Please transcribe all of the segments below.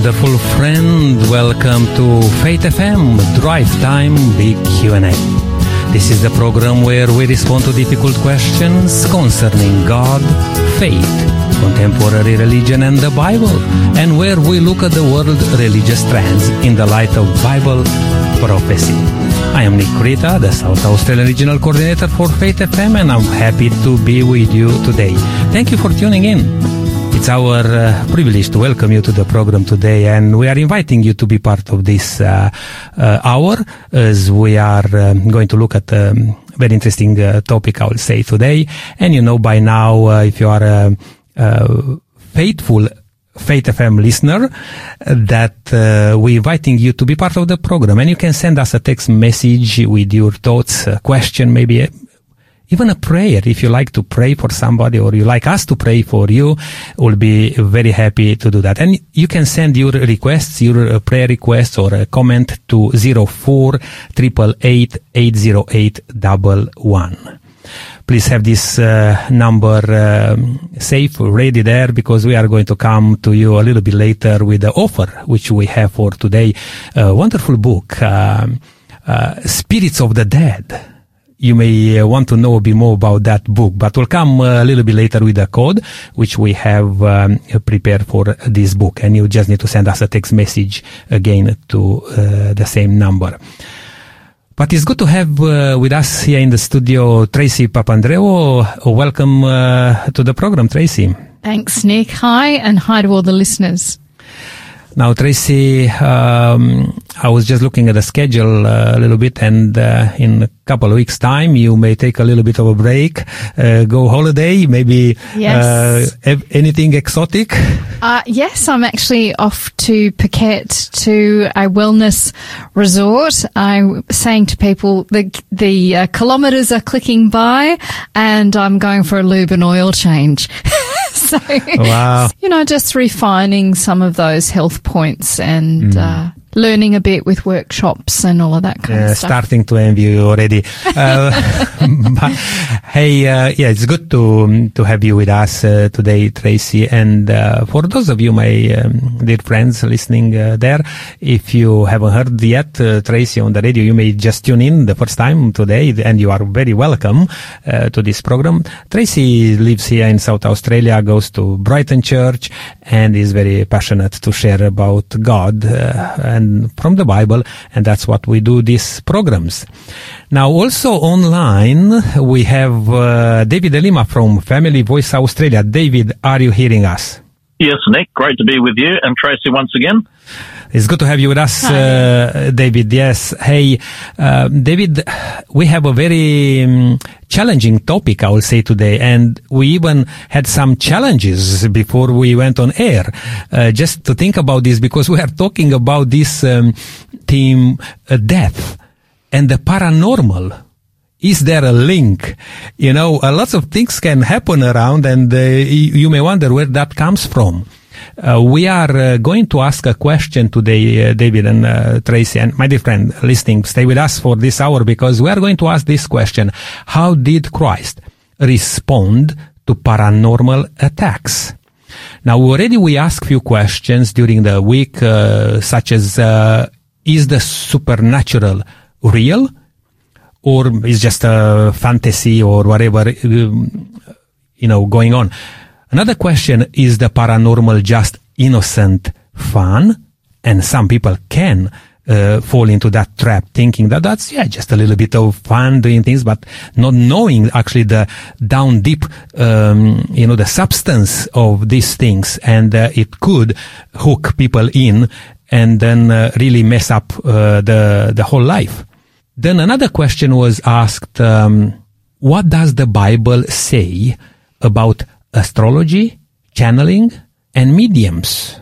wonderful friend. Welcome to Faith FM Drive Time Big Q&A. This is the program where we respond to difficult questions concerning God, faith, contemporary religion and the Bible, and where we look at the world religious trends in the light of Bible prophecy. I am Nick Creta, the South Australian Regional Coordinator for Faith FM, and I'm happy to be with you today. Thank you for tuning in. It's our uh, privilege to welcome you to the program today, and we are inviting you to be part of this uh, uh, hour as we are um, going to look at a um, very interesting uh, topic, I will say today. And you know by now, uh, if you are a, a faithful Faith FM listener, that uh, we're inviting you to be part of the program, and you can send us a text message with your thoughts, a question, maybe even a prayer if you like to pray for somebody or you like us to pray for you we'll be very happy to do that. And you can send your requests your uh, prayer requests or a comment to 04 please have this uh, number uh, safe ready there because we are going to come to you a little bit later with the offer which we have for today. A wonderful book um, uh, spirits of the dead you may uh, want to know a bit more about that book, but we'll come uh, a little bit later with the code, which we have um, prepared for this book. And you just need to send us a text message again to uh, the same number. But it's good to have uh, with us here in the studio Tracy Papandreo. Welcome uh, to the program, Tracy. Thanks, Nick. Hi, and hi to all the listeners. Now, Tracy, um, I was just looking at the schedule uh, a little bit, and uh, in a couple of weeks' time, you may take a little bit of a break, uh, go holiday, maybe yes. Uh, anything exotic. Uh, yes, I'm actually off to Phuket to a wellness resort. I'm saying to people the the uh, kilometres are clicking by, and I'm going for a lube and oil change. so, wow. you know, just refining some of those health points and mm. uh, learning a bit with workshops and all of that kind of stuff. Starting to envy you already. Uh, but, hey, uh, yeah, it's good to to have you with us uh, today, Tracy. And uh, for those of you, my um, dear friends listening uh, there, if you haven't heard yet uh, Tracy on the radio, you may just tune in the first time today, and you are very welcome to this program. Tracy lives here in South Australia, goes to Brighton Church, and is very passionate to share about God and from the Bible, and that's what we do these programs. Now, also online, we have uh, David Lima from Family Voice Australia. David, are you hearing us? Yes, Nick. Great to be with you and Tracy once again. It's good to have you with us, uh, David. Yes. Hey, uh, David, we have a very um, challenging topic, I will say today, and we even had some challenges before we went on air. Uh, just to think about this, because we are talking about this um, theme, uh, death and the paranormal is there a link? You know, uh, lots of things can happen around and uh, you may wonder where that comes from. Uh, we are uh, going to ask a question today, uh, David and uh, Tracy, and my dear friend listening, stay with us for this hour because we are going to ask this question. How did Christ respond to paranormal attacks? Now, already we asked few questions during the week, such as, is the supernatural real? or is just a fantasy or whatever, um, you know, going on. Another question is the paranormal just innocent fun? And some people can uh, fall into that trap thinking that that's, yeah, just a little bit of fun doing things, but not knowing actually the down deep, um, you know, the substance of these things. And uh, it could hook people in and then uh, really mess up uh, the, the whole life. Then another question was asked, um, what does the Bible say about astrology, channeling, and mediums?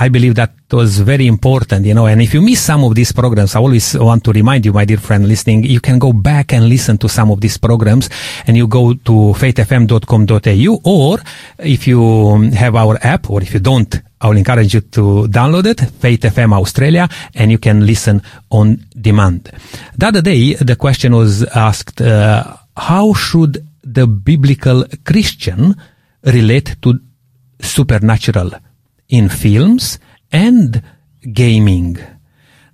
I believe that was very important, you know, and if you miss some of these programs, I always want to remind you, my dear friend listening, you can go back and listen to some of these programs and you go to faithfm.com.au or if you have our app or if you don't, I will encourage you to download it, Faith FM Australia, and you can listen on demand. The other day, the question was asked, uh, how should the biblical Christian relate to supernatural in films and gaming.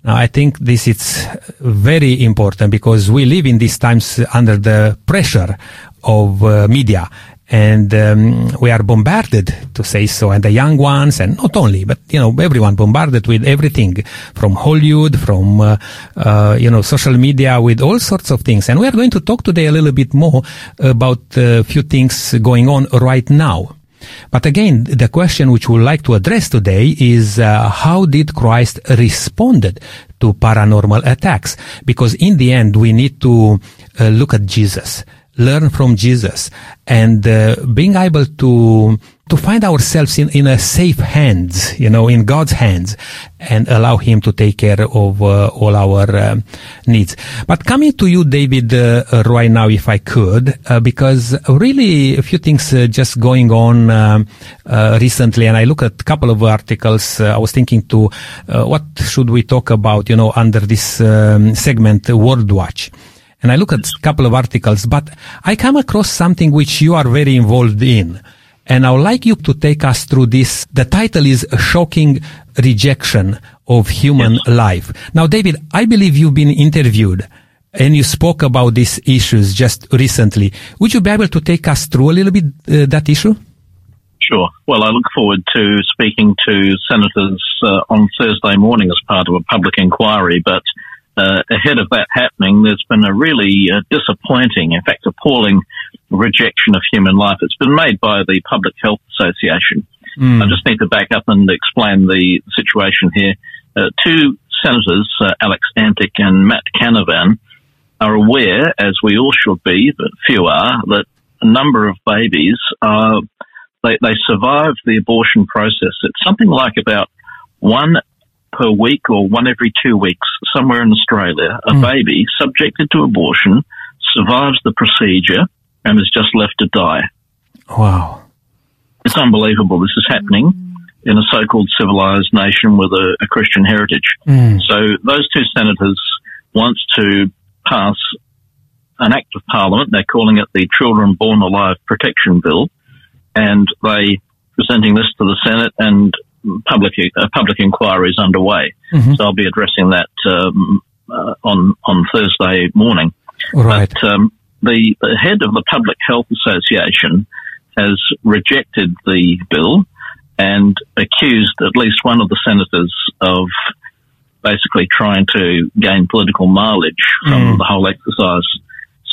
Now, I think this is very important because we live in these times under the pressure of uh, media and um, we are bombarded to say so and the young ones and not only but you know everyone bombarded with everything from hollywood from uh, uh, you know social media with all sorts of things. And we are going to talk today a little bit more about a few things going on right now. But again, the question which we would like to address today is uh, how did Christ responded to paranormal attacks? Because in the end, we need to uh, look at Jesus learn from Jesus and uh, being able to to find ourselves in, in a safe hands, you know, in God's hands and allow Him to take care of uh, all our uh, needs. But coming to you, David, uh, right now, if I could, uh, because really a few things uh, just going on recently, and I look at a couple of articles. I was thinking to what should we talk about, you know, under this um, segment, World Watch and I look at a couple of articles, but I come across something which you are very involved in. And I would like you to take us through this. The title is a Shocking Rejection of Human yes. Life. Now, David, I believe you've been interviewed and you spoke about these issues just recently. Would you be able to take us through a little bit uh, that issue? Sure. Well, I look forward to speaking to senators uh, on Thursday morning as part of a public inquiry, but uh, ahead of that happening, there's been a really uh, disappointing, in fact, appalling rejection of human life. It's been made by the Public Health Association. Mm. I just need to back up and explain the situation here. Uh, two senators, uh, Alex Antic and Matt Canavan, are aware, as we all should be, but few are, that a number of babies are they, they survive the abortion process. It's something like about one per week or one every two weeks somewhere in Australia, a mm. baby subjected to abortion survives the procedure and is just left to die. Wow. It's unbelievable this is happening in a so-called civilized nation with a, a Christian heritage. Mm. So those two senators want to pass an act of parliament. They're calling it the Children Born Alive Protection Bill. And they presenting this to the Senate and public uh, public inquiry is underway. Mm-hmm. So I'll be addressing that um, uh, on on Thursday morning. Right. But, um, the, the head of the Public Health Association has rejected the bill and accused at least one of the senators of basically trying to gain political mileage from mm. the whole exercise.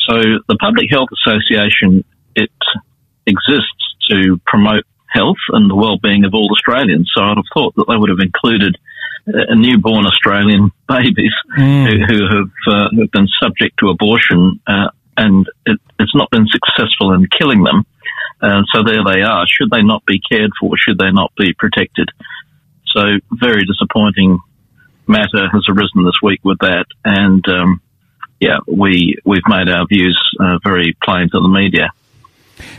So the Public Health Association it exists to promote health and the well-being of all Australians. So I'd have thought that they would have included uh, newborn Australian babies mm. who, who, have, uh, have been subject to abortion, uh, and it, it's not been successful in killing them. And so there they are. Should they not be cared for? Should they not be protected? So very disappointing matter has arisen this week with that, and um, yeah, we we've made our views uh, very plain to the media.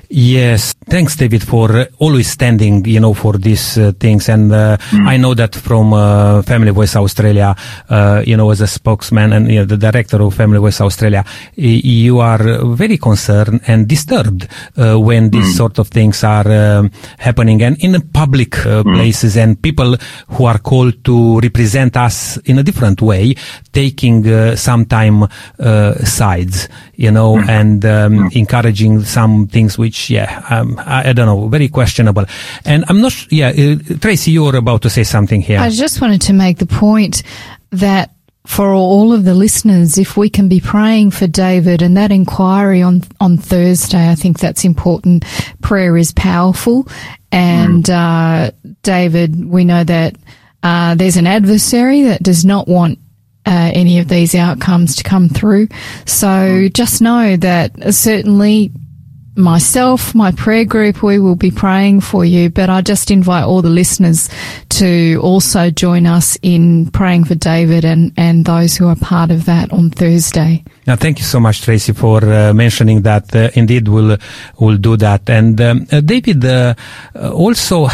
Yes, thanks, David, for uh, always standing, you know, for these uh, things. And uh, mm. I know that from uh, Family Voice Australia, uh, you know, as a spokesman and you know, the director of Family Voice Australia, you are very concerned and disturbed uh, when these mm. sort of things are um, happening and in public mm. places and people who are called to represent us in a different way, taking sometime sides, you know, mm. and um, mm. encouraging some things which, yeah, um, I, I, don't know, very questionable. And I'm not, yeah, uh, Tracy, you're about to say something here. I just wanted to make the point that for all of the listeners, if we can be praying for David and that inquiry on, on Thursday, I think that's important. Prayer is powerful. And, mm. uh, David, we know that, uh, there's an adversary that does not want uh, any of these outcomes to come through. So mm. just know that certainly myself, my prayer group, we will be praying for you. But I just invite all the listeners to also join us in praying for David and, and those who are part of that on Thursday. Now, thank you so much, Tracy, for uh, mentioning that. Uh, indeed, we'll, we'll do that. And um, uh, David, uh, also,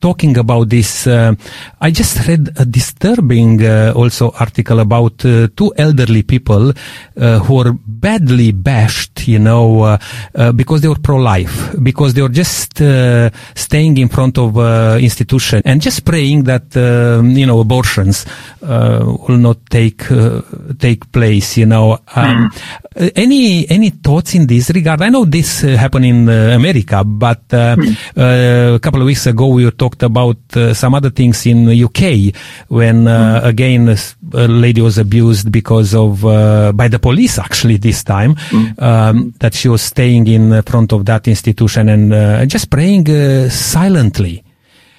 talking about this, uh, I just read a disturbing uh, also article about uh, two elderly people uh, who were badly bashed you know, uh, uh, because they were pro-life, because they were just staying in front of uh, institution and just praying that um, you know abortions will not take take place. You know, um, uh, any any thoughts in this regard? I know this uh, happened in uh, America, but uh, uh, a couple of weeks ago we talked about uh, some other things in the UK when uh, again a lady was abused because of uh, by the police actually this time um, that she was staying in front of that institution and uh, just praying uh, silently.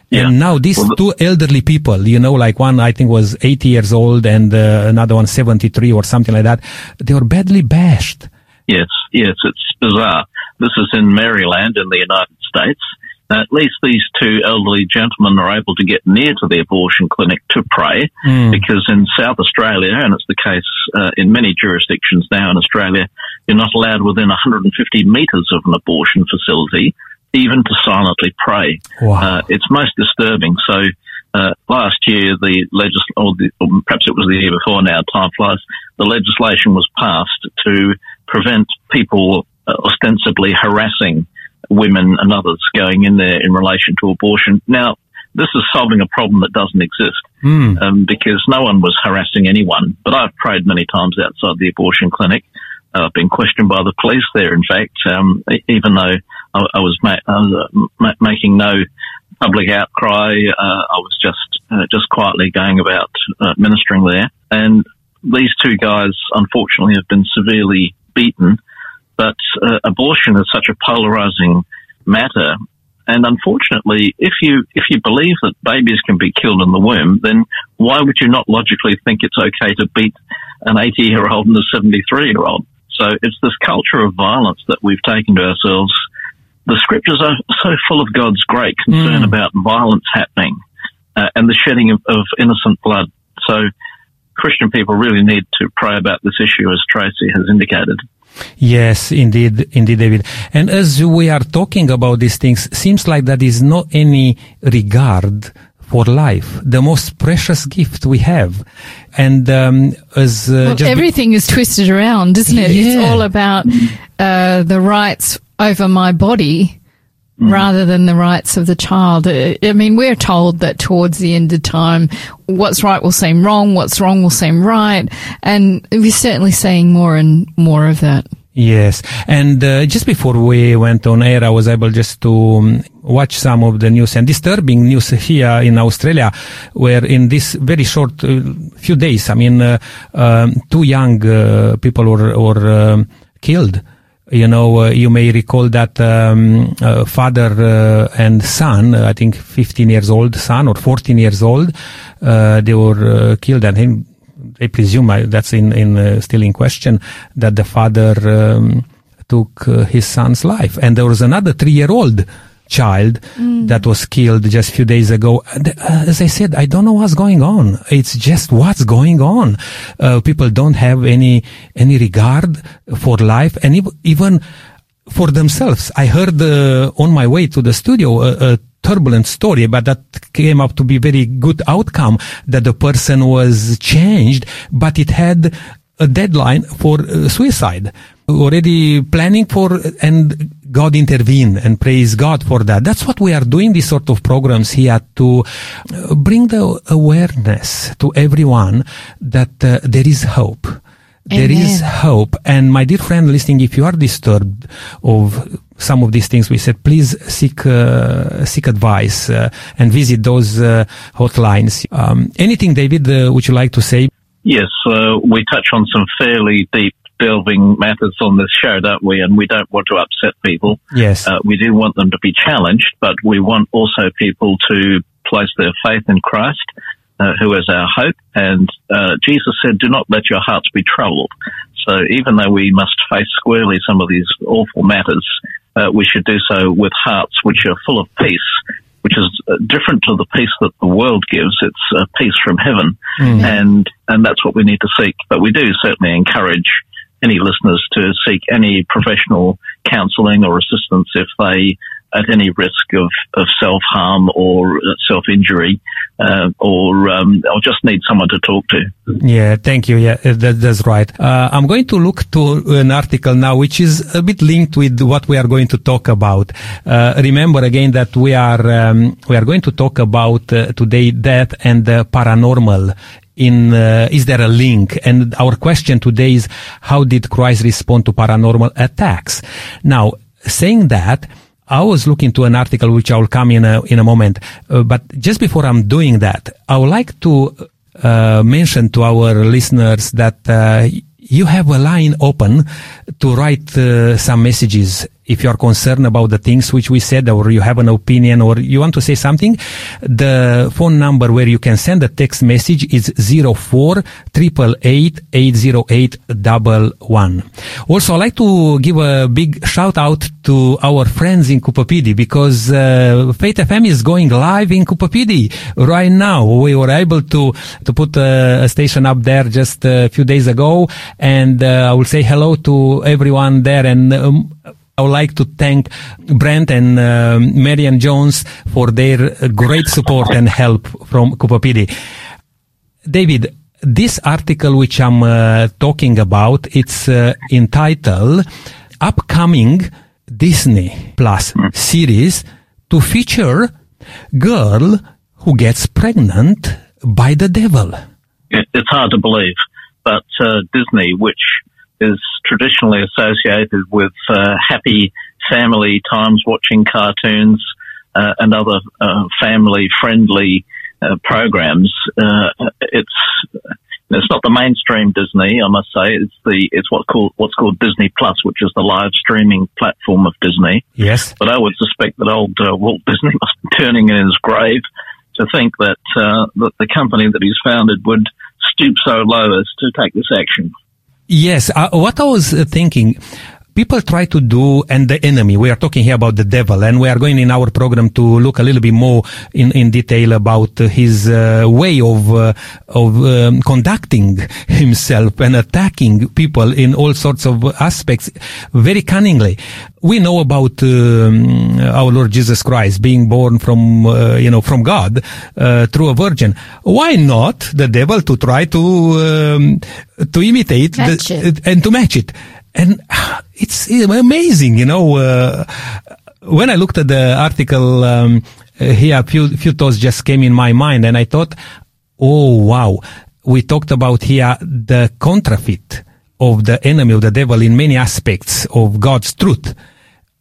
Yeah. And now these Well, two elderly people, you know, like one I think was 80 years old and uh, another one 73 or something like that, they were badly bashed. Yes, yes, it's bizarre. This is in Maryland in the United States. Now, at least these two elderly gentlemen are able to get near to the abortion clinic to pray because in South Australia, and it's the case uh, in many jurisdictions now in Australia, you're not allowed within 150 metres of an abortion facility even to silently pray. Wow. Uh, it's most disturbing. So, uh, last year, the legis- or, the, or perhaps it was the year before now, time flies, the legislation was passed to prevent people uh, ostensibly harassing women and others going in there in relation to abortion. Now, this is solving a problem that doesn't exist um, because no one was harassing anyone. But I've prayed many times outside the abortion clinic. Uh, I've been questioned by the police there, in fact, um, even though I, I was, ma- I was uh, ma- making no public outcry. Uh, I was just uh, just quietly going about uh, ministering there. And these two guys, unfortunately, have been severely beaten. But uh, abortion is such a polarizing matter. And unfortunately, if you if you believe that babies can be killed in the womb, then why would you not logically think it's okay to beat an 80 year old and a 73 year old? So it's this culture of violence that we've taken to ourselves. The scriptures are so full of God's great concern about violence happening uh, and the shedding of, of innocent blood. So Christian people really need to pray about this issue, as Tracy has indicated. Yes, indeed, indeed, David. And as we are talking about these things, seems like that is not any regard for life, the most precious gift we have. And um, as uh, Well, just be- everything is twisted around, isn't it? It's all about uh, the rights over my body rather than the rights of the child. Uh, I mean, we're told that towards the end of time, what's right will seem wrong, what's wrong will seem right, and we're certainly seeing more and more of that. Yes, and uh, just before we went on air, I was able just to um, watch some of the news and disturbing news here in Australia, where in this very short uh, few days, I mean, uh, um, two young uh, people were, were um, killed. You know, uh, you may recall that um, uh, father and son, I think 15 years old son or 14 years old, they were killed. Think I presume I, that's in, in uh, still in question that the father um, took uh, his son's life, and there was another three-year-old child that was killed just a few days ago. And, uh, as I said, I don't know what's going on. It's just what's going on. Uh, people don't have any any regard for life, and ev- even for themselves. I heard uh, on my way to the studio a, a turbulent story, but that came up to be very good outcome that the person was changed, but it had a deadline for uh, suicide. Already planning for, and God intervened and praise God for that. That's what we are doing these sort of programs here to uh, bring the awareness to everyone that uh, there is hope. There is hope. And my dear friend listening, if you are disturbed of some of these things we said, please seek uh, seek advice uh, and visit those uh, hotlines. Um, anything, David, uh, would you like to say? Yes, uh, we touch on some fairly deep delving matters on this show, don't we? And we don't want to upset people. Yes. Uh, we do want them to be challenged, but we want also people to place their faith in Christ, uh, who is our hope. And uh, Jesus said, "Do not let your hearts be troubled." So even though we must face squarely some of these awful matters, uh, we should do so with hearts which are full of peace. Which is uh, different to the peace that the world gives. It's uh, peace from heaven, and and that's what we need to seek. But we do certainly encourage any listeners to seek any professional counselling or assistance if they at any risk of, of self harm or self injury, uh, or um, I'll just need someone to talk to. Yeah, thank you. Yeah, that, that's right. Uh, I'm going to look to an article now, which is a bit linked with what we are going to talk about. Uh, remember again that we are um, we are going to talk about uh, today death and the paranormal in uh, is there a link and our question today is how did christ respond to paranormal attacks now saying that I was looking to an article which I will come in a, in a moment, uh, but just before I'm doing that, I would like to uh, mention to our listeners that uh, you have a line open to write uh, some messages if you are concerned about the things which we said or you have an opinion or you want to say something, the phone number where you can send a text message is 04 Also, I'd like to give a big shout out to our friends in Pedy because uh, Faith FM is going live in Pedy right now. We were able to, to put a, a station up there just a few days ago and uh, I will say hello to everyone there and um, I would like to thank Brent and uh, Marian Jones for their great support and help from Pedy. David, this article which I'm uh, talking about, it's uh, entitled Upcoming Disney Plus series to feature girl who gets pregnant by the devil. It's hard to believe, but uh, Disney, which is traditionally associated with uh, happy family times watching cartoons uh, and other uh, family friendly uh, programs. Uh, it's it's not the mainstream Disney, I must say. It's the it's what called what's called Disney Plus, which is the live streaming platform of Disney. Yes. But I would suspect that old uh, Walt Disney must be turning in his grave to think that that the company that he's founded would stoop so low as to take this action. Yes. Uh, what I was uh, thinking, people try to do, and the enemy, we are talking here about the devil, and we are going in our program to look a little bit more in, in detail about his uh, way of, uh, of um, conducting himself and attacking people in all sorts of aspects very cunningly. We know about um, our Lord Jesus Christ being born from, uh, you know, from God uh, through a virgin. Why not the devil to try to um, to imitate the, and to match it? And it's amazing, you know. Uh, when I looked at the article um, here, a few, few thoughts just came in my mind, and I thought, oh wow, we talked about here the counterfeit of the enemy of the devil in many aspects of God's truth,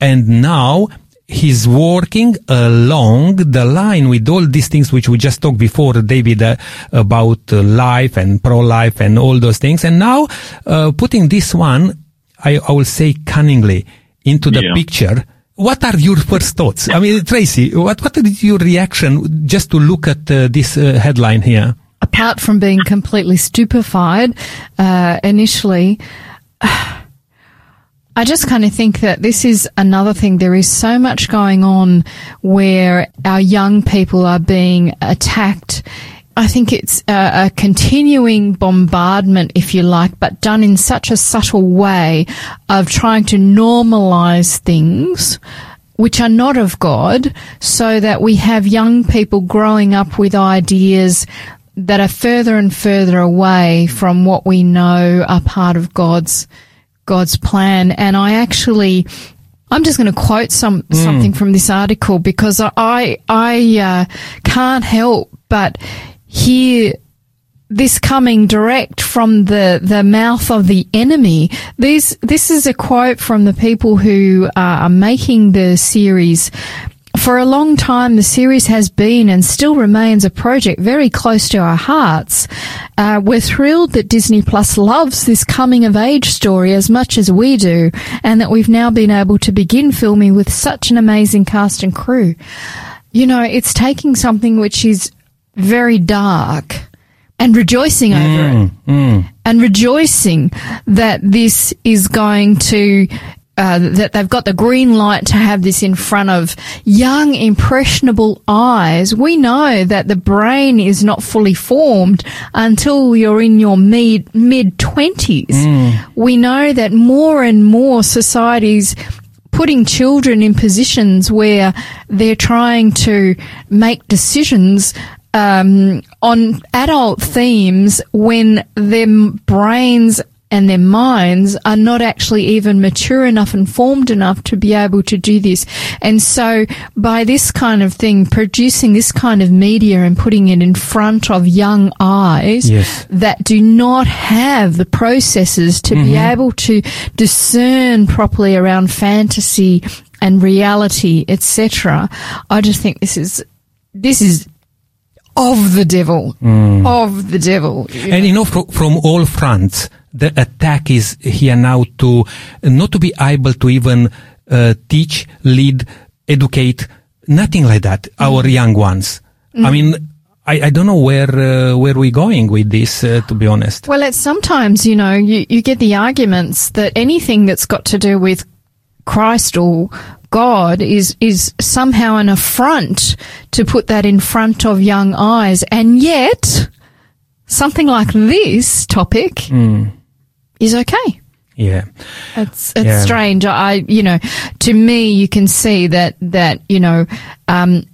and now he's working along the line with all these things which we just talked before, David, uh, about uh, life and pro-life and all those things, and now uh, putting this one I, I will say cunningly into the yeah. picture. What are your first thoughts? I mean, Tracy, what, what is your reaction just to look at uh, this uh, headline here? Apart from being completely stupefied, uh, initially, I just kind of think that this is another thing. There is so much going on where our young people are being attacked I think it's a, a, continuing bombardment, if you like, but done in such a subtle way of trying to normalize things which are not of God so that we have young people growing up with ideas that are further and further away from what we know are part of God's God's plan. And I actually I'm just going to quote some mm. something from this article because I I uh, can't help but hear this coming direct from the, the mouth of the enemy. This, this is a quote from the people who are making the series. For a long time, the series has been and still remains a project very close to our hearts. Uh, we're thrilled that Disney Plus loves this coming of age story as much as we do, and that we've now been able to begin filming with such an amazing cast and crew. You know, it's taking something which is very dark and rejoicing over mm, it mm. and rejoicing that this is going to uh, that they've got the green light to have this in front of young, impressionable eyes. We know that the brain is not fully formed until you're in your mid mid twenties. Mm. We know that more and more societies putting children in positions where they're trying to make decisions um, on adult themes when their brains and their minds are not actually even mature enough and formed enough to be able to do this. And so by this kind of thing, producing this kind of media and putting it in front of young eyes Yes. that do not have the processes to be able to discern properly around fantasy and reality, etc. I just think this is, this is of the devil, of the devil. And you know, fro- from all fronts, the attack is here now to not to be able to even uh, teach, lead, educate, nothing like that. Our young ones. I mean, I, I don't know where uh, where we're going with this. Uh, to be honest. Well, it's sometimes, you know, you, you get the arguments that anything that's got to do with Christ or God is, is somehow an affront to put that in front of young eyes. And yet, something like this topic is okay. Yeah. It's it's Yeah. strange. I you know, to me, you can see that that you know, um,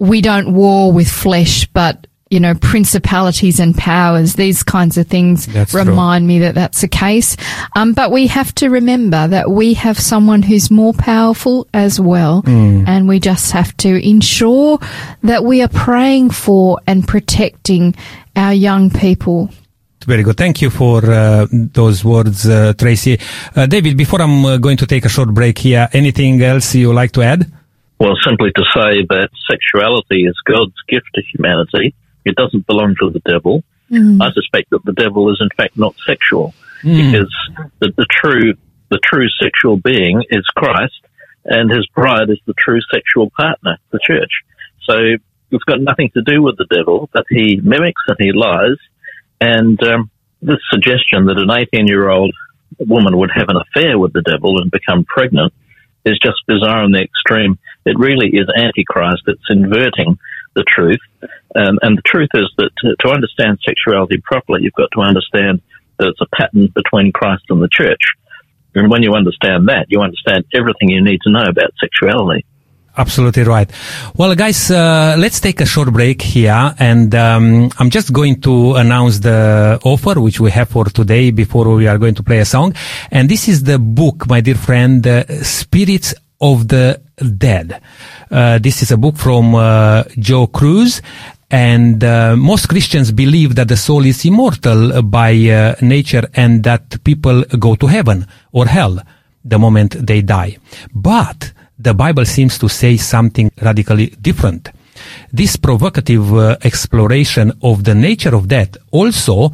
we don't war with flesh, but you know, principalities and powers. These kinds of things That's true. remind me that that's the case. Um, but we have to remember that we have someone who's more powerful as well, Hmm. and we just have to ensure that we are praying for and protecting our young people. Very good. Thank you for uh, those words, uh, Tracy. Uh, David, before I'm uh, going to take a short break here, anything else you would like to add? Well, simply to say that sexuality is God's gift to humanity. It doesn't belong to the devil. I suspect that the devil is in fact not sexual because the, the true the true sexual being is Christ, and his bride is the true sexual partner, the church. So it's got nothing to do with the devil, but he mimics and he lies. And um, this suggestion that an 18 year old woman would have an affair with the devil and become pregnant is just bizarre in the extreme. It really is antichrist. It's inverting the truth. Um, and the truth is that to, to understand sexuality properly, you've got to understand that it's a pattern between Christ and the church. And when you understand that, you understand everything you need to know about sexuality. Absolutely right. Well, guys, uh, let's take a short break here, and um, I'm just going to announce the offer which we have for today before we are going to play a song. And this is the book, my dear friend, uh, Spirits of the Dead. Uh, this is a book from uh, Joe Crews. And uh, most Christians believe that the soul is immortal by uh, nature and that people go to heaven or hell the moment they die. But the Bible seems to say something radically different. This provocative uh, exploration of the nature of death also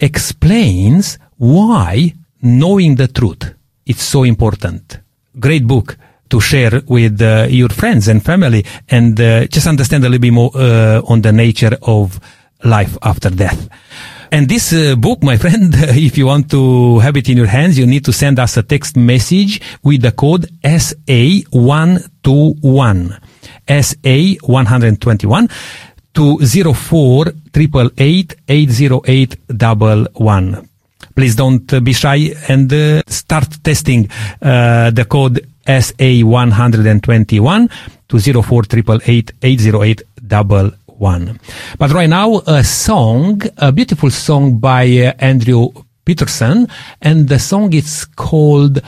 explains why knowing the truth is so important. Great book to share with uh, your friends and family and uh, just understand a little bit more uh, on the nature of life after death. And this uh, book, my friend, if you want to have it in your hands, you need to send us a text message with the code SA121. SA121 to 04 808 Please don't uh, be shy and uh, start testing uh, the code SA121 to 04 808 But right now, a song, a beautiful song by uh, Andrew Peterson, and the song is called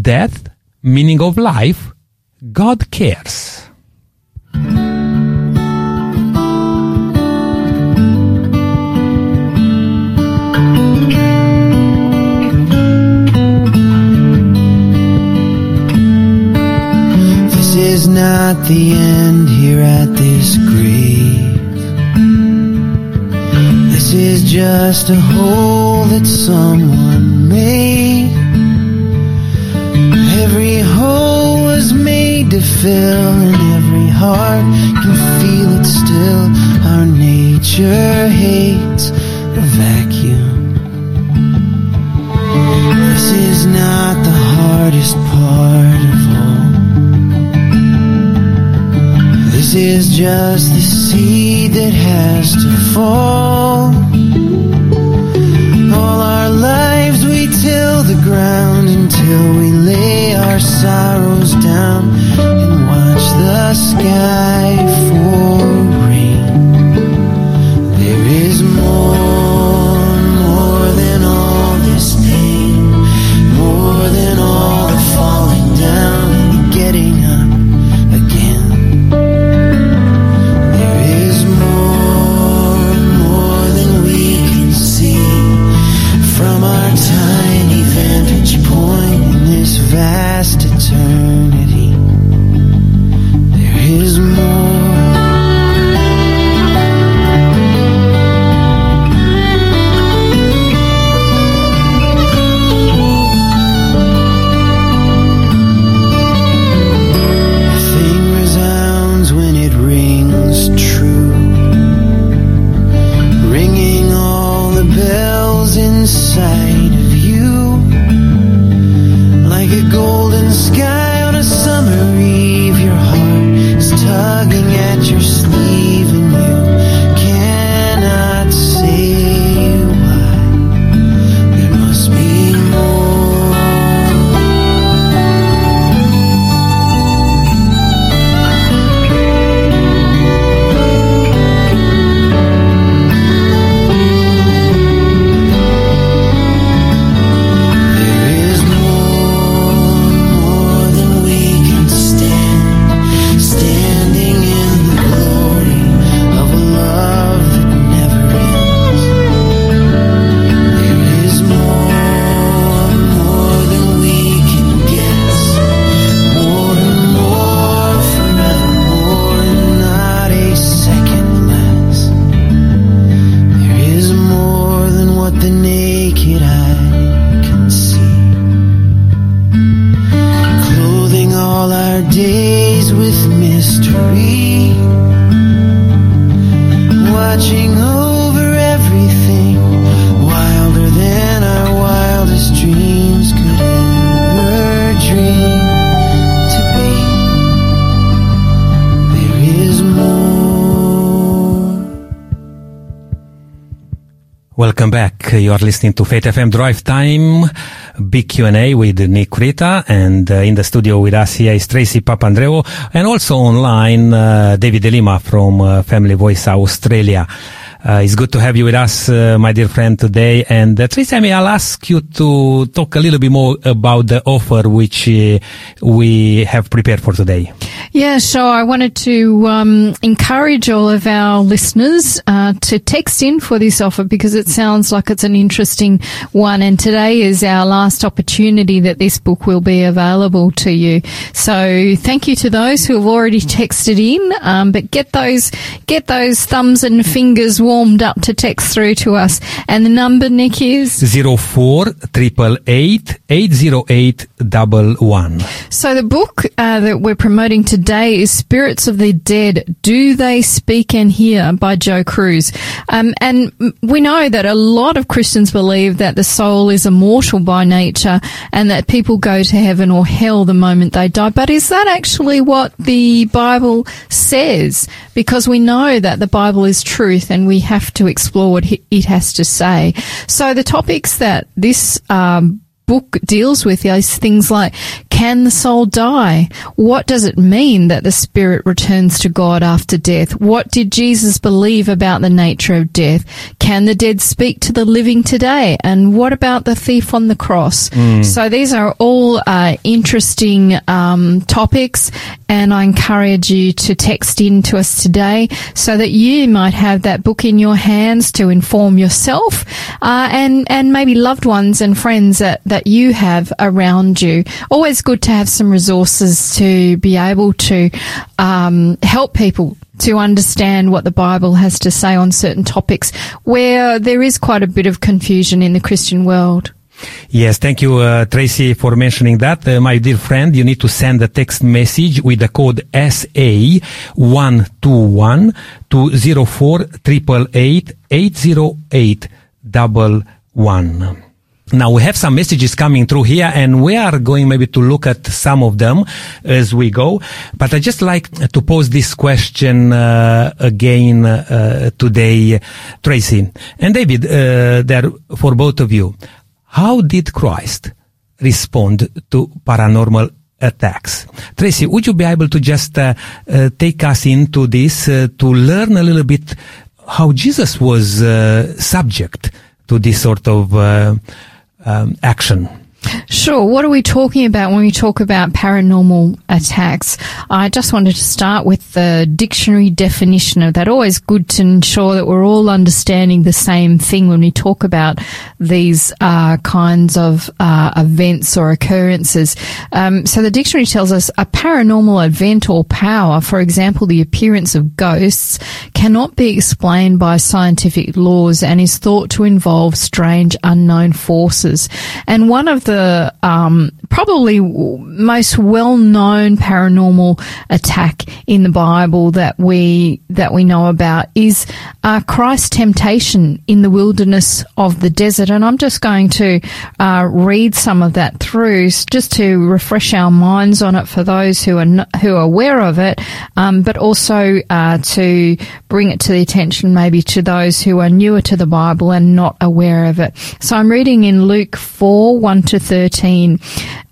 Death, Meaning of Life, God Cares. Not the end here at this grave. This is just a hole that someone made. Every hole was made to fill, and every heart can feel it still. Our nature hates a vacuum. This is not the hardest part of all. This is just the seed that has to fall. All our lives we till the ground until we lay our sorrows down and watch the sky for rain. There is more, vast eternity. Welcome back. You are listening to Faith FM Drive Time, big Q&A with Nick Creta, and uh, in the studio with us here is Tracy Papandreo, and also online, uh, David d'Lima from uh, Family Voice Australia. Uh, it's good to have you with us, uh, my dear friend, today. And uh, Tracy, I mean, I'll ask you to talk a little bit more about the offer which uh, we have prepared for today. Yeah, so I wanted to um, encourage all of our listeners uh, to text in for this offer because it sounds like it's an interesting one. And today is our last opportunity that this book will be available to you. So thank you to those who have already texted in. Um, but get those get those thumbs and fingers warmed up to text through to us. And the number, Nick, is Zero four triple eight eight zero eight double one. So the book uh, that we're promoting today is Spirits of the Dead. Do They Speak and Hear by Joe Crews. Um, and we know that a lot of Christians believe that the soul is immortal by nature and that people go to heaven or hell the moment they die. But is that actually what the Bible says? Because we know that the Bible is truth and we have to explore what it has to say. So the topics that this um, book deals with is things like can the soul die? What does it mean that the spirit returns to God after death? What did Jesus believe about the nature of death? Can the dead speak to the living today? And what about the thief on the cross? So these are all uh, interesting um, topics, and I encourage you to text in to us today so that you might have that book in your hands to inform yourself uh, and and maybe loved ones and friends that, that you have around you. Always good to have some resources to be able to um, help people to understand what the Bible has to say on certain topics where there is quite a bit of confusion in the Christian world. Yes, thank you, uh, Tracy, for mentioning that. Uh, my dear friend, you need to send a text message with the code SA121 to 0488880811. Now we have some messages coming through here and we are going maybe to look at some of them as we go. But I just like to pose this question uh, again uh, today, Tracy and David, uh, there for both of you. How did Christ respond to paranormal attacks. Tracy, would you be able to just uh, uh, take us into this uh, to learn a little bit how Jesus was uh, subject to this sort of uh, um, action? Sure. What are we talking about when we talk about paranormal attacks? I just wanted to start with the dictionary definition of that. Always good to ensure that we're all understanding the same thing when we talk about these uh, kinds of uh, events or occurrences. Um, so the dictionary tells us a paranormal event or power, for example, the appearance of ghosts, cannot be explained by scientific laws and is thought to involve strange unknown forces. And one of the um, probably most well-known paranormal attack in the Bible that we that we know about is uh, Christ's temptation in the wilderness of the desert, and I'm just going to uh, read some of that through just to refresh our minds on it for those who are who are aware of it, um, but also uh, to bring it to the attention maybe to those who are newer to the Bible and not aware of it. So I'm reading in Luke four one to 13.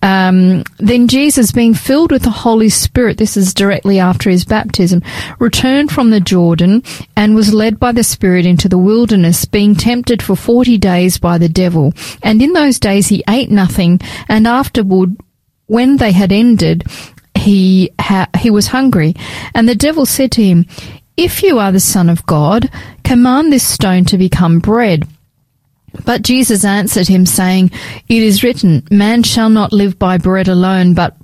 Um, then Jesus, being filled with the Holy Spirit, this is directly after his baptism, returned from the Jordan and was led by the Spirit into the wilderness, being tempted for forty days by the devil. And in those days he ate nothing, and afterward, when they had ended, he ha- he was hungry. And the devil said to him, If you are the Son of God, command this stone to become bread. But Jesus answered him, saying, It is written, Man shall not live by bread alone, but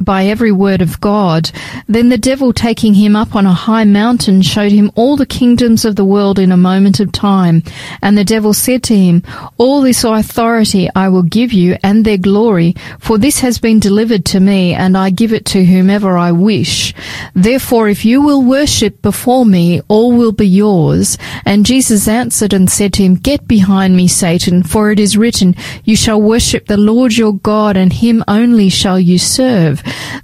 by every word of God. Then the devil, taking him up on a high mountain, showed him all the kingdoms of the world in a moment of time. And the devil said to him, All this authority I will give you, and their glory, for this has been delivered to me, and I give it to whomever I wish. Therefore, if you will worship before me, all will be yours. And Jesus answered and said to him, Get behind me, Satan, for it is written, You shall worship the Lord your God, and him only shall you serve.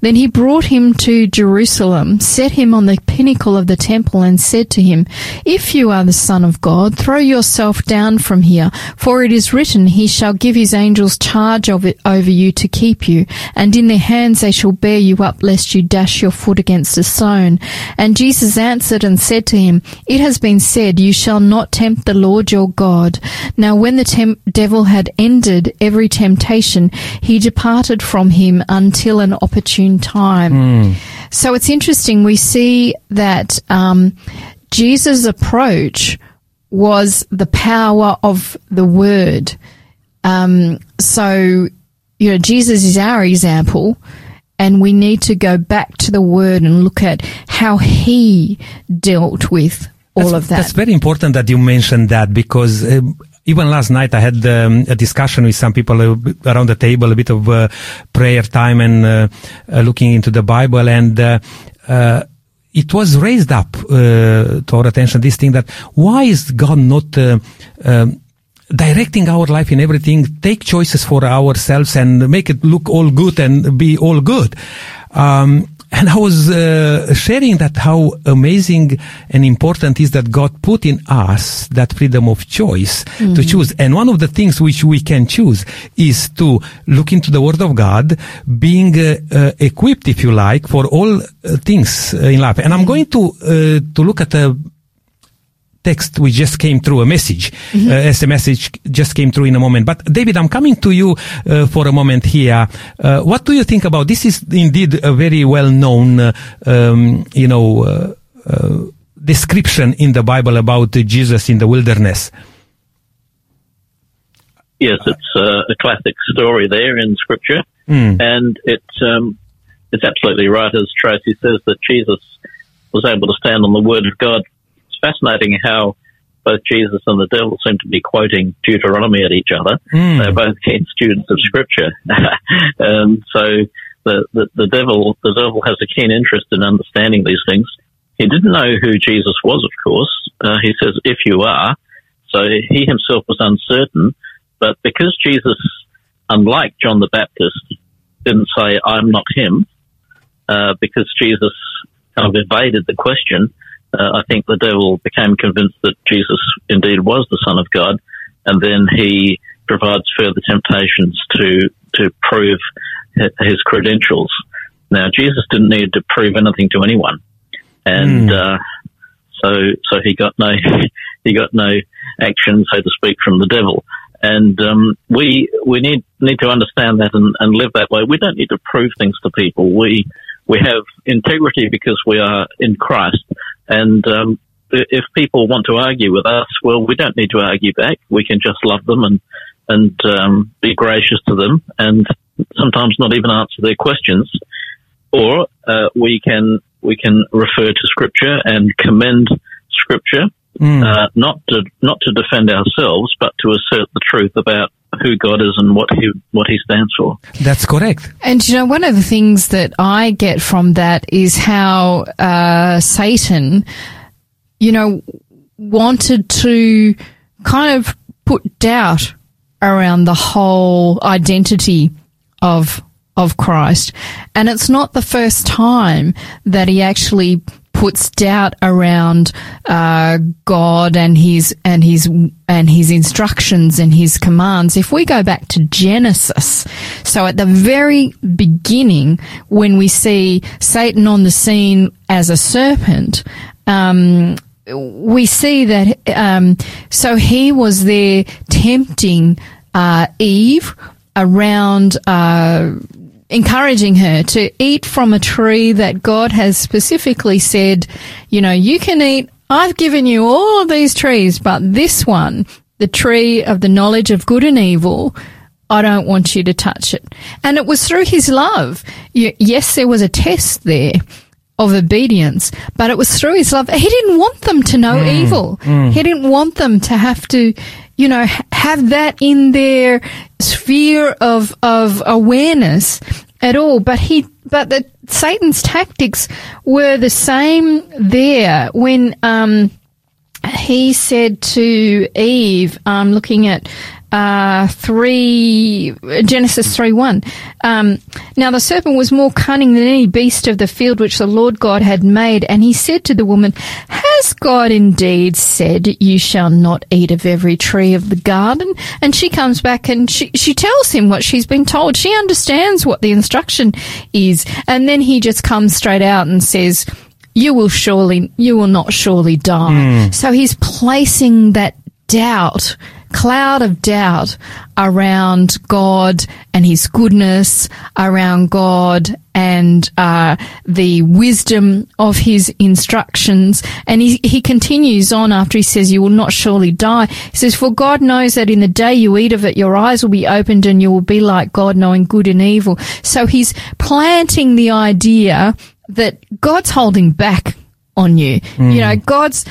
Then he brought him to Jerusalem, set him on the pinnacle of the temple, and said to him, If you are the Son of God, throw yourself down from here, for it is written, He shall give his angels charge of it over you to keep you, and in their hands they shall bear you up, lest you dash your foot against a stone. And Jesus answered and said to him, It has been said, You shall not tempt the Lord your God. Now when the devil had ended every temptation, he departed from him until an opportune time. So it's interesting. We see that um, Jesus' approach was the power of the word. Um, so, you know, Jesus is our example, and we need to go back to the word and look at how he dealt with all that's, of that. That's very important that you mentioned that because uh, even last night I had um, a discussion with some people uh, around the table, a bit of uh, prayer time and uh, uh, looking into the Bible, and uh, it was raised up to our attention this thing that why is God not um, directing our life in everything, take choices for ourselves and make it look all good and be all good. Um, and I was uh, sharing that how amazing and important is that God put in us that freedom of choice mm-hmm. to choose. And one of the things which we can choose is to look into the Word of God, being uh, uh, equipped, if you like, for all things in life. And I'm going to to look at a text which just came through, a message, mm-hmm. uh, as a message just came through in a moment. But David, I'm coming to you uh, for a moment here. Uh, what do you think about this? Is indeed a very well-known, uh, um, you know, uh, uh, description in the Bible about Jesus in the wilderness. Yes, it's a classic story there in Scripture, mm. and it's um, it's absolutely right as Tracy says that Jesus was able to stand on the Word of God fascinating how both Jesus and the devil seem to be quoting Deuteronomy at each other. Mm. They're both keen students of Scripture, and so the, the, the devil the devil has a keen interest in understanding these things. He didn't know who Jesus was, of course. Uh, he says, "If you are," so he himself was uncertain. But because Jesus, unlike John the Baptist, didn't say, "I'm not him," uh, because Jesus kind of evaded the question I think the devil became convinced that Jesus indeed was the Son of God, and then he provides further temptations to to prove his credentials. Now, Jesus didn't need to prove anything to anyone, and uh, so so he got no he got no action, so to speak, from the devil. And um, we we need need to understand that and, and live that way. We don't need to prove things to people. We we have integrity because we are in Christ. And um, if people want to argue with us, well, we don't need to argue back. We can just love them and and um, be gracious to them, and sometimes not even answer their questions. Or uh, we can we can refer to Scripture and commend Scripture, uh, not to not to defend ourselves, but to assert the truth about who God is and what he what He stands for. That's correct. And you know, one of the things that I get from that is how uh, Satan, you know, wanted to kind of put doubt around the whole identity of of Christ. And it's not the first time that he actually puts doubt around uh, God and his and his and his instructions and his commands. If we go back to Genesis, so at the very beginning, when we see Satan on the scene as a serpent, um, we see that um, so he was there tempting uh, Eve around. Uh, encouraging her to eat from a tree that God has specifically said, you know, you can eat. I've given you all of these trees, but this one, the tree of the knowledge of good and evil, I don't want you to touch it. And it was through his love. Yes, there was a test there of obedience, but it was through his love. He didn't want them to know hmm. evil. Hmm. He didn't want them to have to, you know, have that in their sphere of, of awareness at all. But he, but the Satan's tactics were the same there when, um, he said to Eve, um, looking at uh, three Genesis three one. Um, now the serpent was more cunning than any beast of the field which the Lord God had made, and he said to the woman, "Has God indeed said you shall not eat of every tree of the garden?" And she comes back and she she tells him what she's been told. She understands what the instruction is, and then he just comes straight out and says you will surely, you will not surely die. So he's placing that doubt, cloud of doubt around God and his goodness, around God and uh, the wisdom of his instructions. And he, he continues on after he says, You will not surely die. He says, For God knows that in the day you eat of it, your eyes will be opened and you will be like God, knowing good and evil. So he's planting the idea that God's holding back on you. You know, God's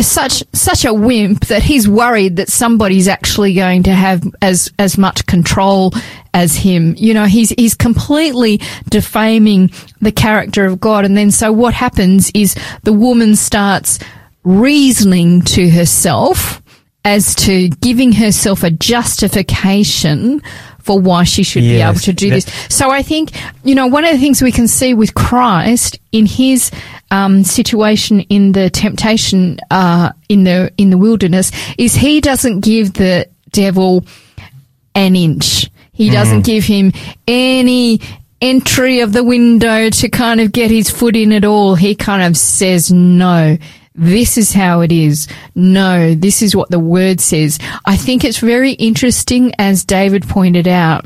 such such a wimp that he's worried that somebody's actually going to have as as much control as him. You know, he's he's completely defaming the character of God. And then so what happens is the woman starts reasoning to herself as to giving herself a justification for why she should be able to do this. So I think, you know, one of the things we can see with Christ in his um, situation in the temptation uh, in the in the wilderness is he doesn't give the devil an inch. He doesn't give him any entry of the window to kind of get his foot in at all. He kind of says, no, this is how it is. No, this is what the word says. I think it's very interesting, as David pointed out,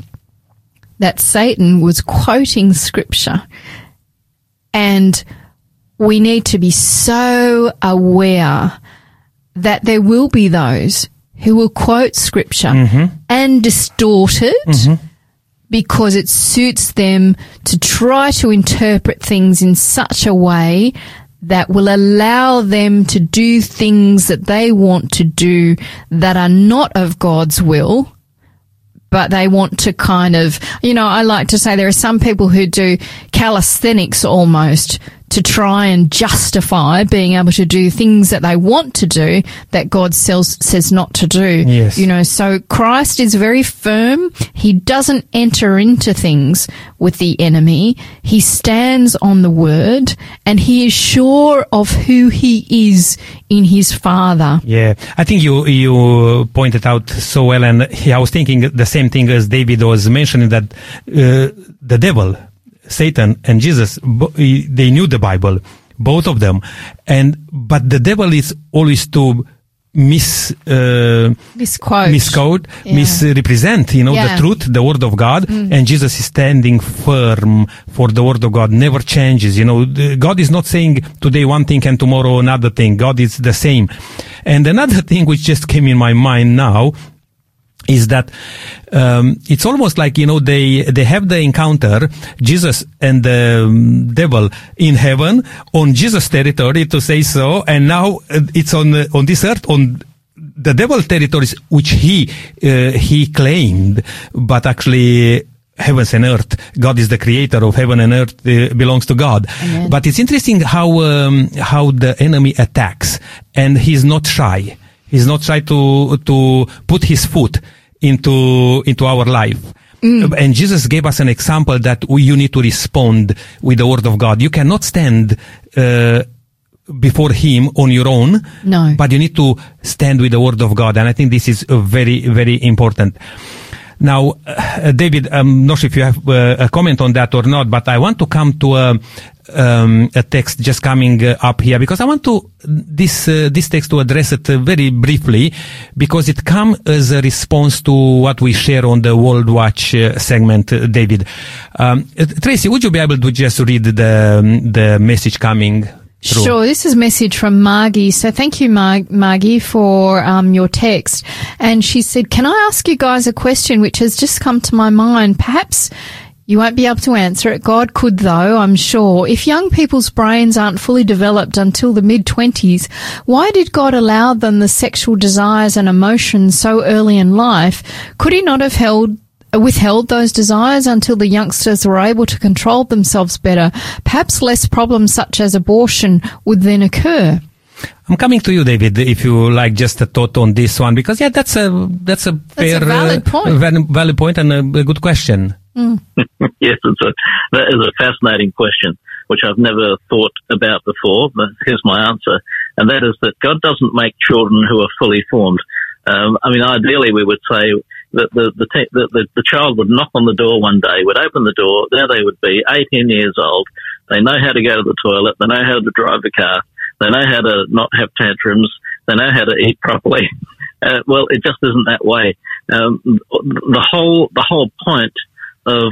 that Satan was quoting scripture and we need to be so aware that there will be those who will quote scripture mm-hmm. and distort it mm-hmm. because it suits them to try to interpret things in such a way that will allow them to do things that they want to do that are not of God's will but they want to kind of, you know, I like to say there are some people who do calisthenics almost to try and justify being able to do things that they want to do that God says, says not to do. Yes. You know, so Christ is very firm. He doesn't enter into things with the enemy. He stands on the word and he is sure of who he is in his Father. Yeah, I think you you pointed out so well, and I was thinking the same thing as David was mentioning that uh, the devil, Satan, and Jesus, they knew the Bible, both of them, and but the devil is always to mis uh, Misquote. misquote, Yeah. misrepresent, you know, Yeah. Mm. the truth, the word of God, and Jesus is standing firm for the word of God, never changes. You know, God is not saying today one thing and tomorrow another thing. God is the same. And another thing which just came in my mind now is that um, it's almost like you know they they have the encounter Jesus and the um, devil in heaven on Jesus territory to say so, and now uh, it's on uh, on this earth on the devil territories which he uh, he claimed, but actually. Heavens and earth. God is the creator of heaven and earth. Uh, belongs to God. Amen. But it's interesting how um, how the enemy attacks, and he's not shy. He's not trying to to put his foot into into our life. And Jesus gave us an example that we, you need to respond with the word of God. You cannot stand uh, before Him on your own, No. but you need to stand with the word of God. And I think this is very very important. Now, uh, David, I'm not sure if you have uh, a comment on that or not, but I want to come to a, um, a text just coming uh, up here because I want to this uh, this text to address it very briefly because it comes as a response to what we share on the World Watch uh, segment, uh, David. Um, uh, Tracy, would you be able to just read the um, the message coming? Through? Sure, this is message from Margie. So thank you, Mar- Margie, for um, your text. And she said, Can I ask you guys a question which has just come to my mind? Perhaps you won't be able to answer it. God could, though, I'm sure. If young people's brains aren't fully developed until the mid 20s, why did God allow them the sexual desires and emotions so early in life? Could He not have held withheld those desires until the youngsters were able to control themselves better, perhaps less problems such as abortion would then occur. I'm coming to you, David, if you like just a thought on this one, because yeah, that's a that's a fair, a valid uh, point. val- valid point and a, a good question. yes, it's a, that is a fascinating question, which I've never thought about before. But here's my answer, and that is that God doesn't make children who are fully formed. Um, I mean, ideally, we would say that the the, te- the the the child would knock on the door one day, would open the door, there they would be, 18 years old. They know how to go to the toilet. They know how to drive a car. They know how to not have tantrums. They know how to eat properly. Uh, well, it just isn't that way. Um, the whole the whole point of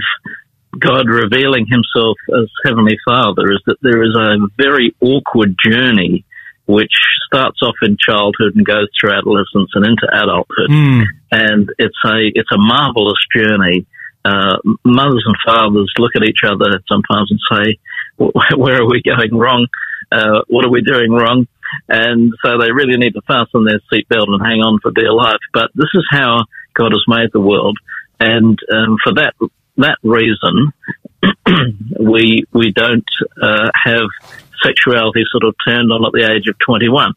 God revealing Himself as Heavenly Father is that there is a very awkward journey which starts off in childhood and goes through adolescence and into adulthood, Mm. and it's a it's a marvelous journey. Uh, mothers and fathers look at each other sometimes and say, "Where are we going wrong? Uh, what are we doing wrong?" And so they really need to fasten their seatbelt and hang on for dear life. But this is how God has made the world, and um, for that that reason, we we don't uh, have sexuality sort of turned on at the age of twenty one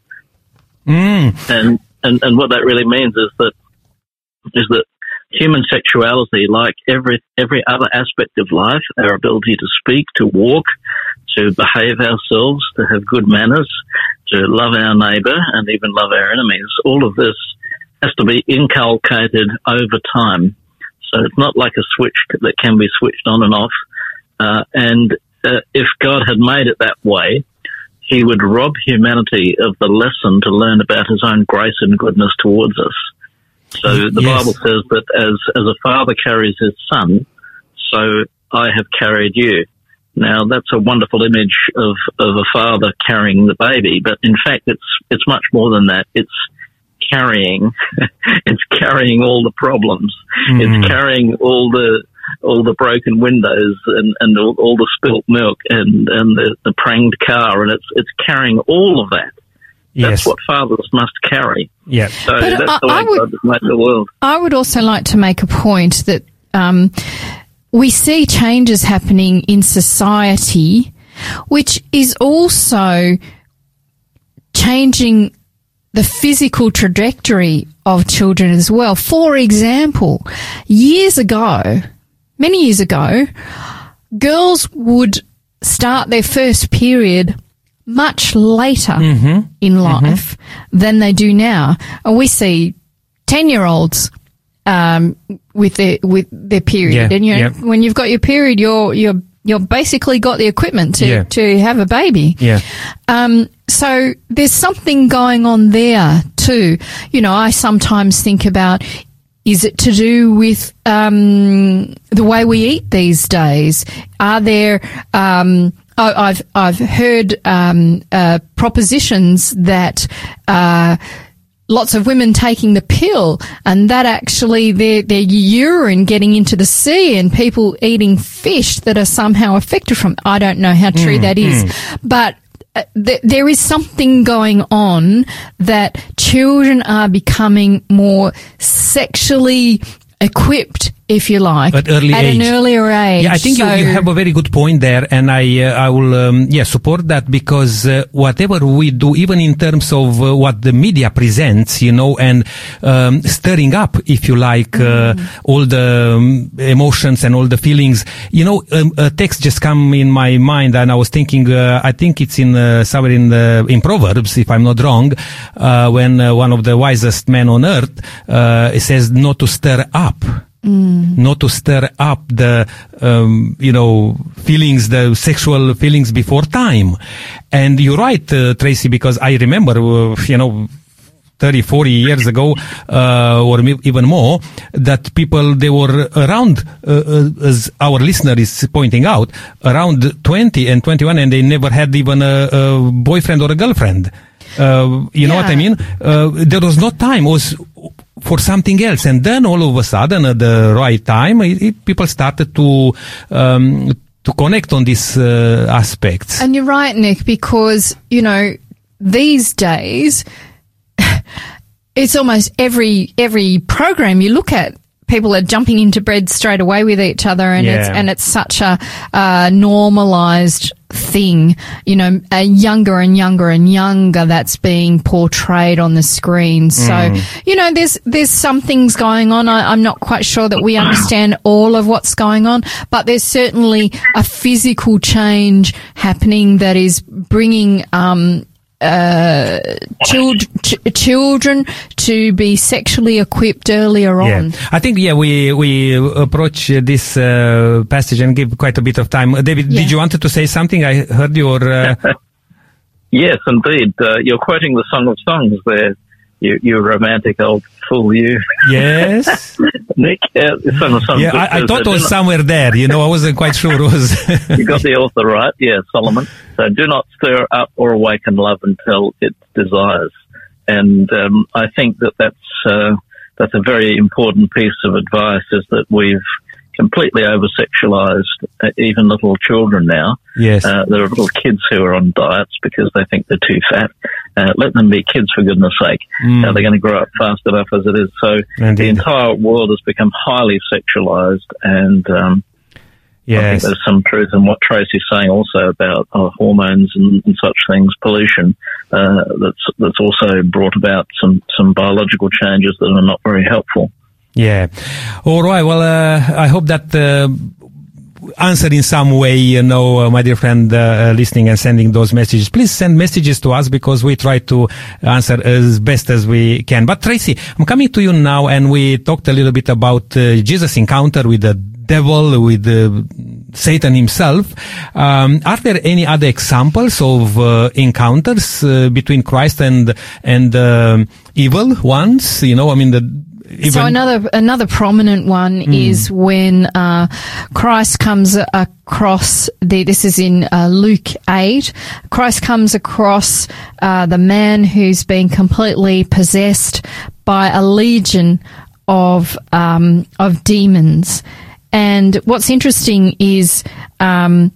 Mm. and, and and what that really means is that is that human sexuality, like every every other aspect of life, our ability to speak, to walk, to behave ourselves, to have good manners, to love our neighbour, and even love our enemies, all of this has to be inculcated over time. So it's not like a switch that can be switched on and off. Uh, and uh, if God had made it that way, he would rob humanity of the lesson to learn about his own grace and goodness towards us. So the Yes. Bible says that as, as a father carries his son, so I have carried you. Now that's a wonderful image of, of a father carrying the baby, but in fact it's, it's much more than that. It's carrying, it's carrying all the problems. Mm. It's carrying all the, all the broken windows and, and all, all the spilt milk and, and the, the pranged car and it's, it's carrying all of that. Yes. That's what fathers must carry. Yeah. So But that's I- the way I would- God has made the world. I would also like to make a point that um, we see changes happening in society which is also changing the physical trajectory of children as well. For example, years ago, many years ago, girls would start their first period much later in life than they do now. And we see 10 year olds um, with their with their period, Yeah, and you know, when you've got your period, you're you're you're basically got the equipment to Yeah. to have a baby. Yeah. Um, so there's something going on there too. You know, I sometimes think about is it to do with um, the way we eat these days? Are there um, I- I've I've heard um, uh, propositions that. Uh, Lots of women taking the pill, and that actually their their urine getting into the sea, and people eating fish that are somehow affected from. I don't know how true that is, but uh, th- there is something going on that children are becoming more sexually equipped, if you like, At early an age. earlier age. Yeah, I think you, So- you have a very good point there, and I uh, I will um, yeah support that because uh, whatever we do, even in terms of uh, what the media presents, you know, and um, stirring up, if you like, uh, all the um, emotions and all the feelings, you know, um, a text just come in my mind, and I was thinking, uh, I think it's in uh, somewhere in the in Proverbs, if I'm not wrong, uh, when uh, one of the wisest men on earth uh, says not to stir up not to stir up the um, you know feelings the sexual feelings before time. And you're right uh, tracy because i remember uh, you know 30 40 years ago uh, or even more that people they were around uh, uh, as our listener is pointing out around 20 and 21 and they never had even a, a boyfriend or a girlfriend. Uh, you know what i mean? Uh, there was no time. It was for something else. And then all of a sudden at the right time it, it, people started to um, to connect on these uh, aspects. And you're right, Nick, because, you know, these days, it's almost every, every program you look at, people are jumping into bed straight away with each other and it's, and it's such a, uh, normalized thing, you know, uh, younger and younger and younger that's being portrayed on the screen. So, you know, there's, there's some things going on. I, I'm not quite sure that we understand all of what's going on, but there's certainly a physical change happening that is bringing, um, uh, child, ch- children to be sexually equipped earlier yeah. on. I think yeah we we approach uh, this uh, passage and give quite a bit of time. Uh, David, Yeah. did you wanted to say something? I heard your. Uh, Yes, indeed. Uh, you're quoting the Song of Songs there. You, you romantic old fool, you, yes. Nick. Uh, of Songs. Yeah, I, I thought it was not- somewhere there. You know, I wasn't quite sure it was. you got the author right. Yeah, Solomon. So do not stir up or awaken love until it desires. And um, I think that that's uh, that's a very important piece of advice. Is that we've completely over sexualized uh, even little children now. yes. Uh, there are little kids who are on diets because they think they're too fat. Uh, let them be kids for goodness sake. Mm. Uh, they're going to grow up fast enough as it is. So the entire world has become highly sexualized and, um, I think yes. there's some truth in what Tracy's saying also about uh, hormones and, and such things, pollution. Uh, that's that's also brought about some some biological changes that are not very helpful. Yeah. All right. Well, uh, I hope that uh, answered in some way, you know, uh, my dear friend uh, uh, listening and sending those messages. Please send messages to us because we try to answer as best as we can. But Tracy, I'm coming to you now, and we talked a little bit about uh, Jesus' encounter with the devil, with uh, Satan himself. Um, are there any other examples of uh, encounters uh, between Christ and and um evil ones? You know, I mean the. Even, So another another prominent one is when uh, Christ comes across the. This is in uh, Luke eight. Christ comes across uh, the man who's been completely possessed by a legion of um, of demons. And what's interesting is um,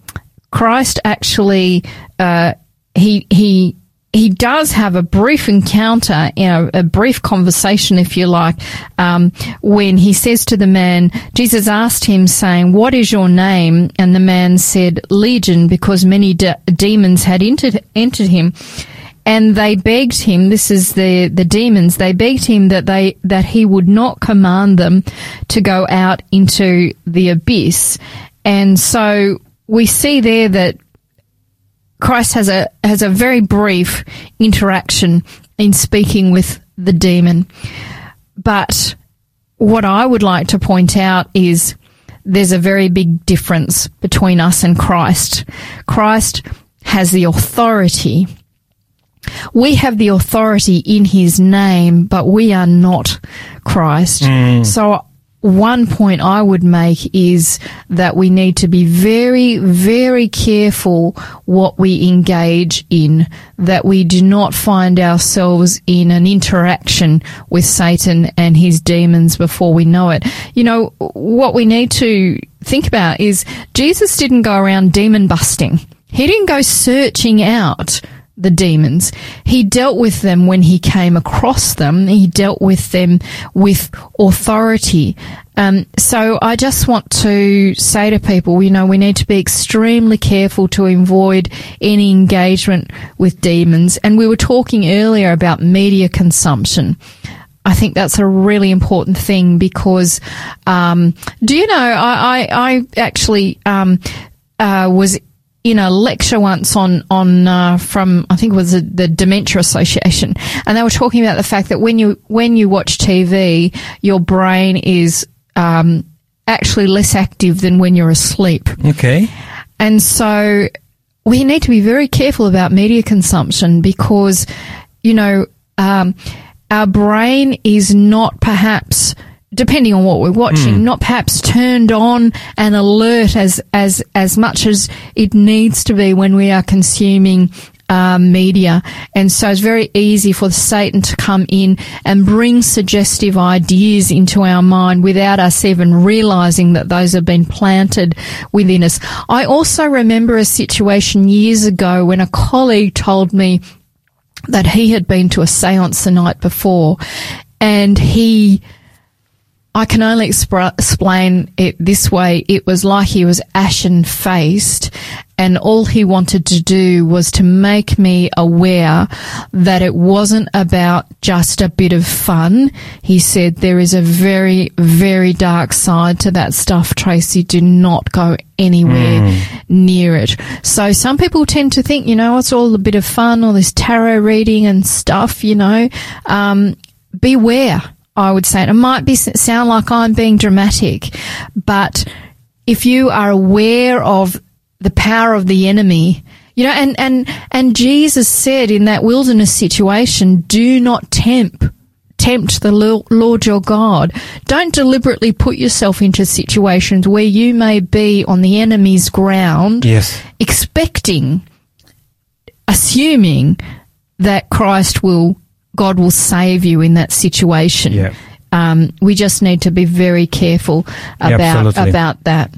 Christ actually uh, he he he does have a brief encounter, you know, a brief conversation, if you like, um, when he says to the man, Jesus asked him, saying, "What is your name?" And the man said, "Legion," because many de- demons had entered entered him. And they begged him, this is the, the demons, they begged him that they, that he would not command them to go out into the abyss. And so we see there that Christ has a has a very brief interaction in speaking with the demon. But what I would like to point out is there's a very big difference between us and Christ. Christ has the authority. We have the authority in his name, but we are not Christ. Hmm. So one point I would make is that we need to be very, very careful what we engage in, that we do not find ourselves in an interaction with Satan and his demons before we know it. You know, what we need to think about is Jesus didn't go around demon busting. He didn't go searching out the demons. He dealt with them when he came across them. He dealt with them with authority. Um, so I just want to say to people, you know, we need to be extremely careful to avoid any engagement with demons. And we were talking earlier about media consumption. I think that's a really important thing because, um, do you know, I, I, I actually um, uh, was in a lecture once on on uh, from I think it was the, the Dementia Association, and they were talking about the fact that when you when you watch TV, your brain is um, actually less active than when you're asleep, Okay. and so we need to be very careful about media consumption because you know um, our brain is not perhaps depending on what we're watching, not perhaps turned on and alert as as as much as it needs to be when we are consuming um, media, and so it's very easy for Satan to come in and bring suggestive ideas into our mind without us even realizing that those have been planted within us. I also remember a situation years ago when a colleague told me that he had been to a seance the night before and he I can only explain it this way. It was like he was ashen faced and all he wanted to do was to make me aware that it wasn't about just a bit of fun. He said there is a very, very dark side to that stuff, Tracy. Do not go anywhere near it. So some people tend to think, you know, it's all a bit of fun, all this tarot reading and stuff, you know. Um, beware. I would say. And it might be sound like I'm being dramatic, but if you are aware of the power of the enemy, you know, and, and, and Jesus said in that wilderness situation, do not tempt, tempt the Lord your God. Don't deliberately put yourself into situations where you may be on the enemy's ground, Yes. expecting, assuming that Christ will, God will save you in that situation. Yeah. Um, we just need to be very careful about absolutely. about that.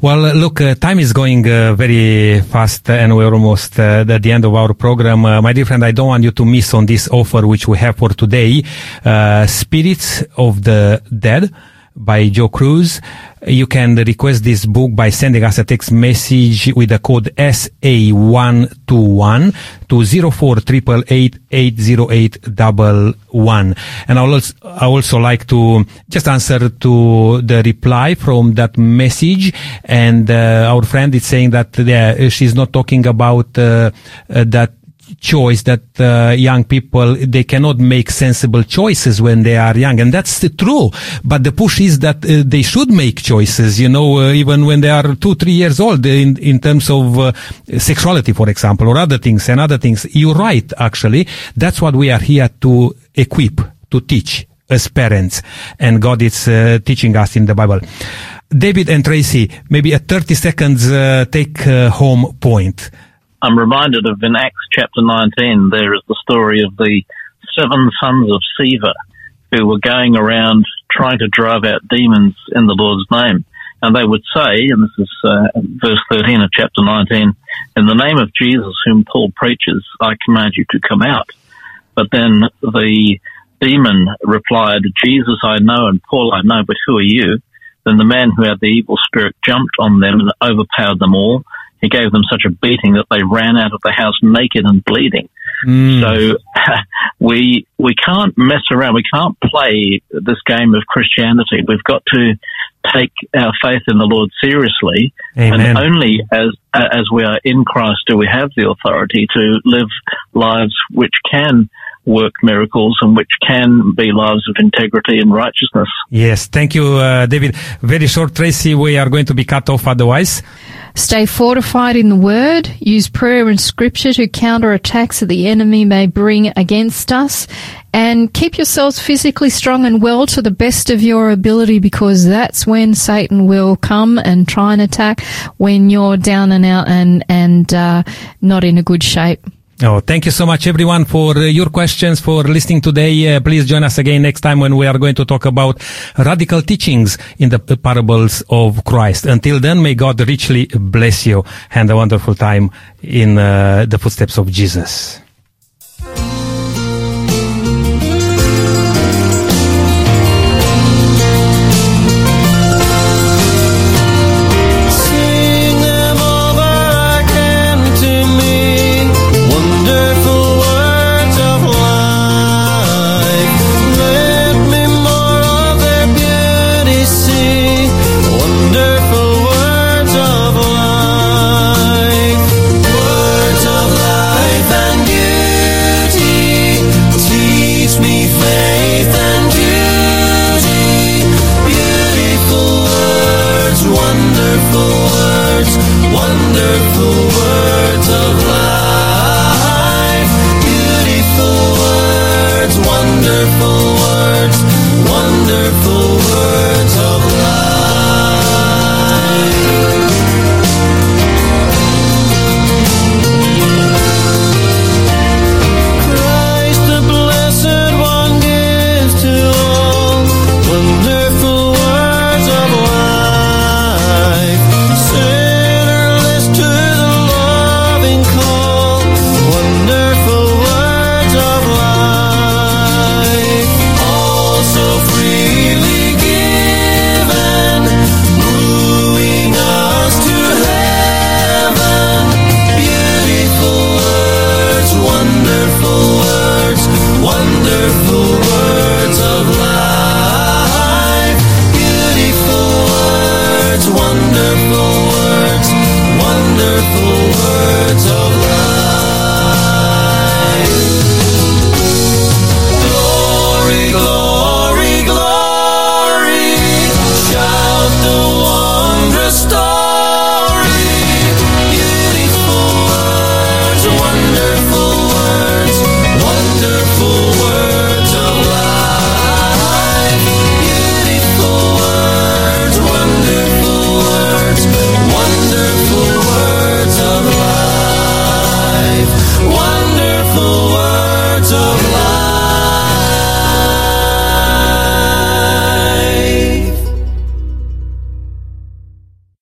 Well, uh, look, uh, time is going uh, very fast, uh, and we're almost uh, at the end of our program. Uh, my dear friend, I don't want you to miss on this offer which we have for today. Uh, Spirits of the Dead by Joe Crews. You can request this book by sending us a text message with the code SA121 to 0488880811. And I also, I also like to just answer to the reply from that message. And uh, our friend is saying that yeah, she's not talking about uh, uh, that choice that uh, young people they cannot make sensible choices when they are young and that's true. But the push is that uh, they should make choices you know uh, even when they are 2 3 years old in in terms of uh, sexuality for example or other things and other things. You're right actually. That's what we are here to equip to teach as parents and God is uh, teaching us in the Bible. David and Tracy maybe a 30 seconds uh, take uh, home point I'm reminded of in Acts chapter 19, there is the story of the seven sons of Sceva who were going around trying to drive out demons in the Lord's name. and they would say, and this is uh, verse 13 of chapter 19, in the name of Jesus whom Paul preaches, I command you to come out. But then the demon replied, Jesus I know and Paul I know, but who are you? Then the man who had the evil spirit jumped on them and overpowered them all. He gave them such a beating that they ran out of the house naked and bleeding. Mm. So we we can't mess around. We can't play this game of Christianity. We've got to take our faith in the Lord seriously, Amen. and only as as we are in Christ do we have the authority to live lives which can work miracles and which can be lives of integrity and righteousness. Yes, thank you, uh, David. Very short, Tracy. We are going to be cut off otherwise. Stay fortified in the word. Use prayer and scripture to counter attacks that the enemy may bring against us. And keep yourselves physically strong and well to the best of your ability because that's when Satan will come and try and attack when you're down and out and, and, uh, not in a good shape. Oh, thank you so much, everyone, for uh, your questions, for listening today. Uh, please join us again next time when we are going to talk about radical teachings in the parables of Christ. Until then, may God richly bless you and a wonderful time in uh, the footsteps of Jesus.